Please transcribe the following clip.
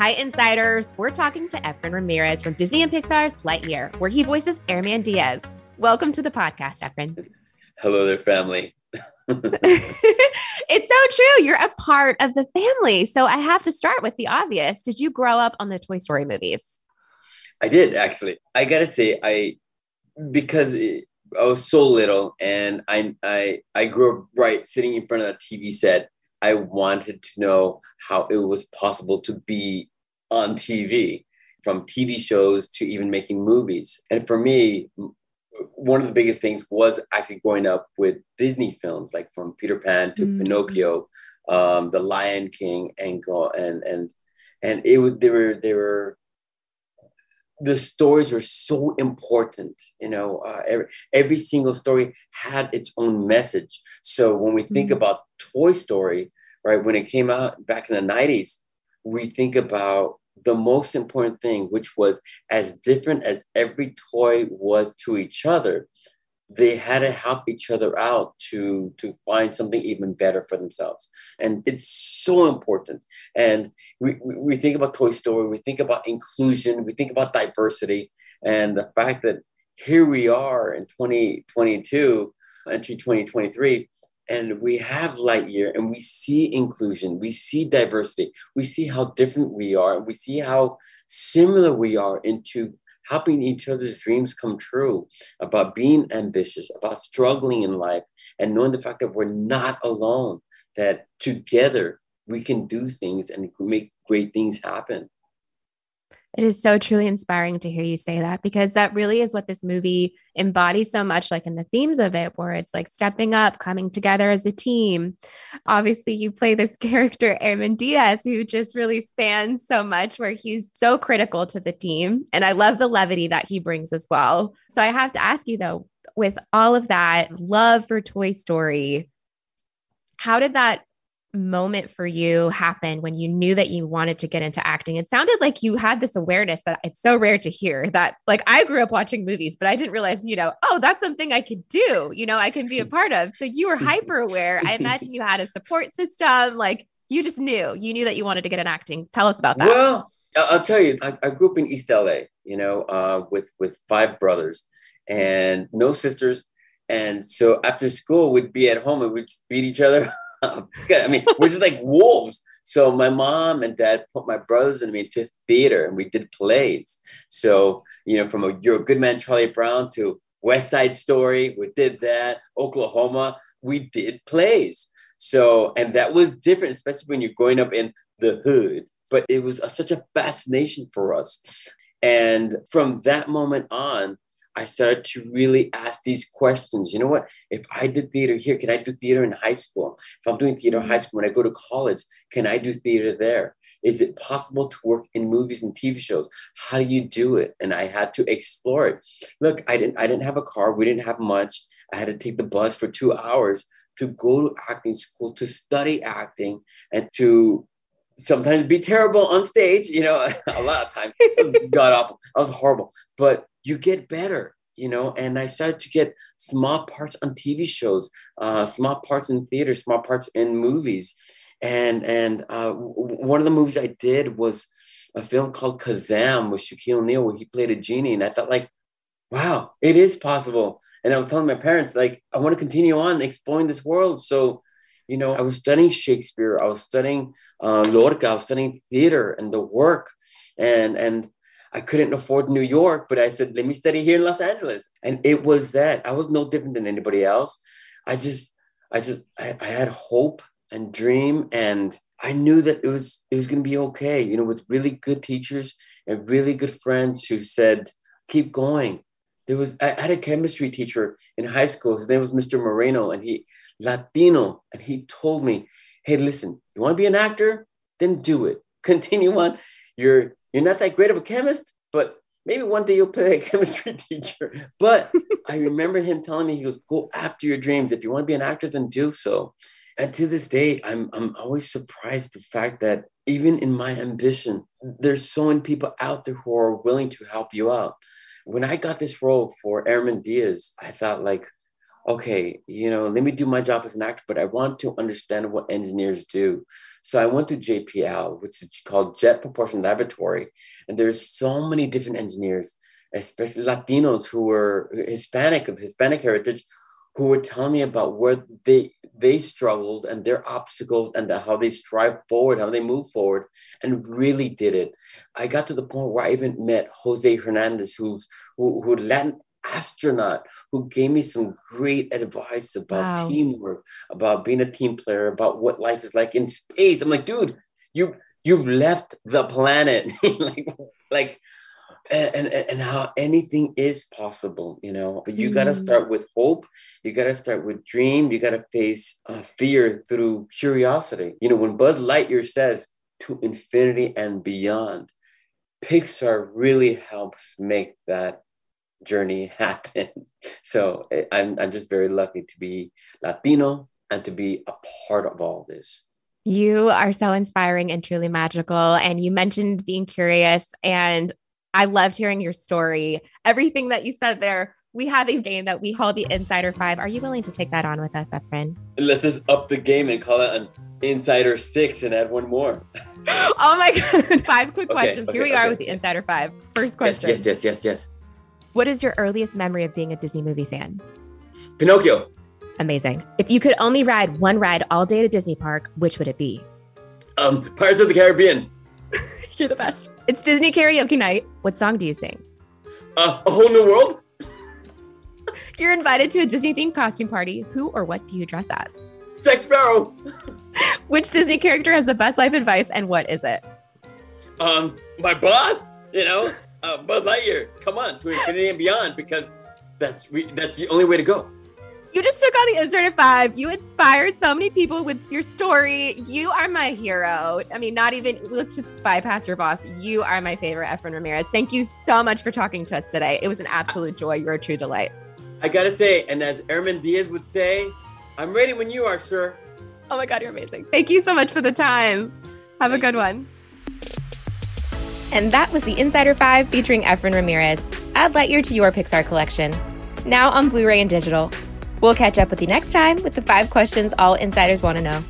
Hi, insiders. We're talking to Efren Ramirez from Disney and Pixar's Lightyear, where he voices Airman Diaz. Welcome to the podcast, Efren. Hello there, family. it's so true. You're a part of the family. So I have to start with the obvious. Did you grow up on the Toy Story movies? I did actually. I gotta say, I because it, I was so little, and I I I grew up right sitting in front of that TV set. I wanted to know how it was possible to be on TV, from TV shows to even making movies. And for me, one of the biggest things was actually growing up with Disney films, like from Peter Pan to mm-hmm. Pinocchio, um, The Lion King, and and and and it was they were they were the stories are so important you know uh, every, every single story had its own message so when we think mm-hmm. about toy story right when it came out back in the 90s we think about the most important thing which was as different as every toy was to each other they had to help each other out to to find something even better for themselves. And it's so important. And we, we think about toy story we think about inclusion we think about diversity and the fact that here we are in 2022 entry 2023 and we have Lightyear and we see inclusion, we see diversity, we see how different we are, and we see how similar we are into helping each other's dreams come true, about being ambitious, about struggling in life, and knowing the fact that we're not alone, that together we can do things and make great things happen. It is so truly inspiring to hear you say that because that really is what this movie embodies so much, like in the themes of it, where it's like stepping up, coming together as a team. Obviously, you play this character, Airman Diaz, who just really spans so much, where he's so critical to the team. And I love the levity that he brings as well. So I have to ask you, though, with all of that love for Toy Story, how did that moment for you happen when you knew that you wanted to get into acting? It sounded like you had this awareness that it's so rare to hear that like I grew up watching movies, but I didn't realize, you know, oh, that's something I could do, you know, I can be a part of. So you were hyper aware. I imagine you had a support system. Like you just knew, you knew that you wanted to get in acting. Tell us about that. Well, I'll tell you, I, I grew up in East LA, you know, uh, with, with five brothers and no sisters. And so after school, we'd be at home and we'd beat each other I mean, we're just like wolves. So my mom and dad put my brothers and me into theater, and we did plays. So you know, from a You're a Good Man, Charlie Brown to West Side Story, we did that. Oklahoma, we did plays. So and that was different, especially when you're growing up in the hood. But it was a, such a fascination for us. And from that moment on, I started to really ask these questions. You know what? If I did theater here, can I do theater in high school? If I'm doing theater in high mm-hmm. school, when I go to college, can I do theater there? Is it possible to work in movies and TV shows? How do you do it? And I had to explore it. Look, I didn't I didn't have a car. We didn't have much. I had to take the bus for two hours to go to acting school to study acting and to sometimes be terrible on stage. You know, a lot of times god awful. I was horrible, but you get better you know? And i started to get small parts on tv shows uh, small parts in theater small parts in movies. And and uh, one of the movies i did was a film called Kazaam with shaquille o'neal where he played a genie. And i thought like wow it is possible. And i was telling my parents like i want to continue on exploring this world. So you know i was studying shakespeare. I was studying uh, lorca. I was studying theater and the work. And and I couldn't afford New York, but I said, let me study here in Los Angeles. And it was that. I was no different than anybody else. I just, I just, I, I had hope and dream. And I knew that it was, it was going to be okay, you know, with really good teachers and really good friends who said, keep going. There was, I had a chemistry teacher in high school. His name was Mr. Moreno and he, Latino. And he told me, hey, listen, you want to be an actor? Then do it. Continue on. You're, you're not that great of a chemist, but maybe one day you'll play a chemistry teacher. But I remember him telling me, he goes, go after your dreams. If you want to be an actor, then do so. And to this day, I'm, I'm always surprised the fact that even in my ambition, there's so many people out there who are willing to help you out. When I got this role for Airman Diaz, I thought like, okay, you know, let me do my job as an actor, but I want to understand what engineers do. So I went to JPL, which is called Jet Propulsion Laboratory, and there's so many different engineers, especially Latinos who were Hispanic of Hispanic heritage, who were telling me about where they they struggled and their obstacles and the, how they strive forward, how they move forward, and really did it. I got to the point where I even met Jose Hernandez, who's who, who Latin astronaut who gave me some great advice about wow. teamwork, about being a team player, about what life is like in space. I'm like, dude, you you've left the planet. like, like and, and, and how anything is possible, you know. But you mm. got to start with hope. You got to start with dream. You got to face uh, fear through curiosity. You know, when Buzz Lightyear says to infinity and beyond, Pixar really helps make that journey happen. So eh, I'm, I'm just very lucky to be Latino and to be a part of all this. You are so inspiring and truly magical. And you mentioned being curious, and I loved hearing your story. Everything that you said there. We have a game that we call the Insider Five. Are you willing to take that on with us, Efren? Let's just up the game and call it an Insider Six and add one more. oh my God. Five quick okay, questions. Okay, Here we okay. are with the Insider Five. First question. Yes, yes, yes, yes, yes. What is your earliest memory of being a Disney movie fan? Pinocchio. Amazing. If you could only ride one ride all day at a Disney park, which would it be? Um, Pirates of the Caribbean. You're the best. It's Disney karaoke night. What song do you sing? Uh, a whole new world. You're invited to a Disney themed costume party. Who or what do you dress as? Jack Sparrow. Which Disney character has the best life advice and what is it? Um, my boss, you know uh, Buzz Lightyear. Come on, to infinity and beyond, because that's that's the only way to go. You just took on the Insider Five. You inspired so many people with your story. You are my hero. I mean, not even, let's just bypass your boss. You are my favorite, Efren Ramirez. Thank you so much for talking to us today. It was an absolute joy. You're a true delight. I got to say, and as Airman Diaz would say, I'm ready when you are, sir. Oh my God, you're amazing. Thank you so much for the time. Have Thank a good one. And that was the Insider 5 featuring Efren Ramirez. Add Lightyear to your Pixar collection. Now on Blu ray and digital. We'll catch up with you next time with the five questions all insiders want to know.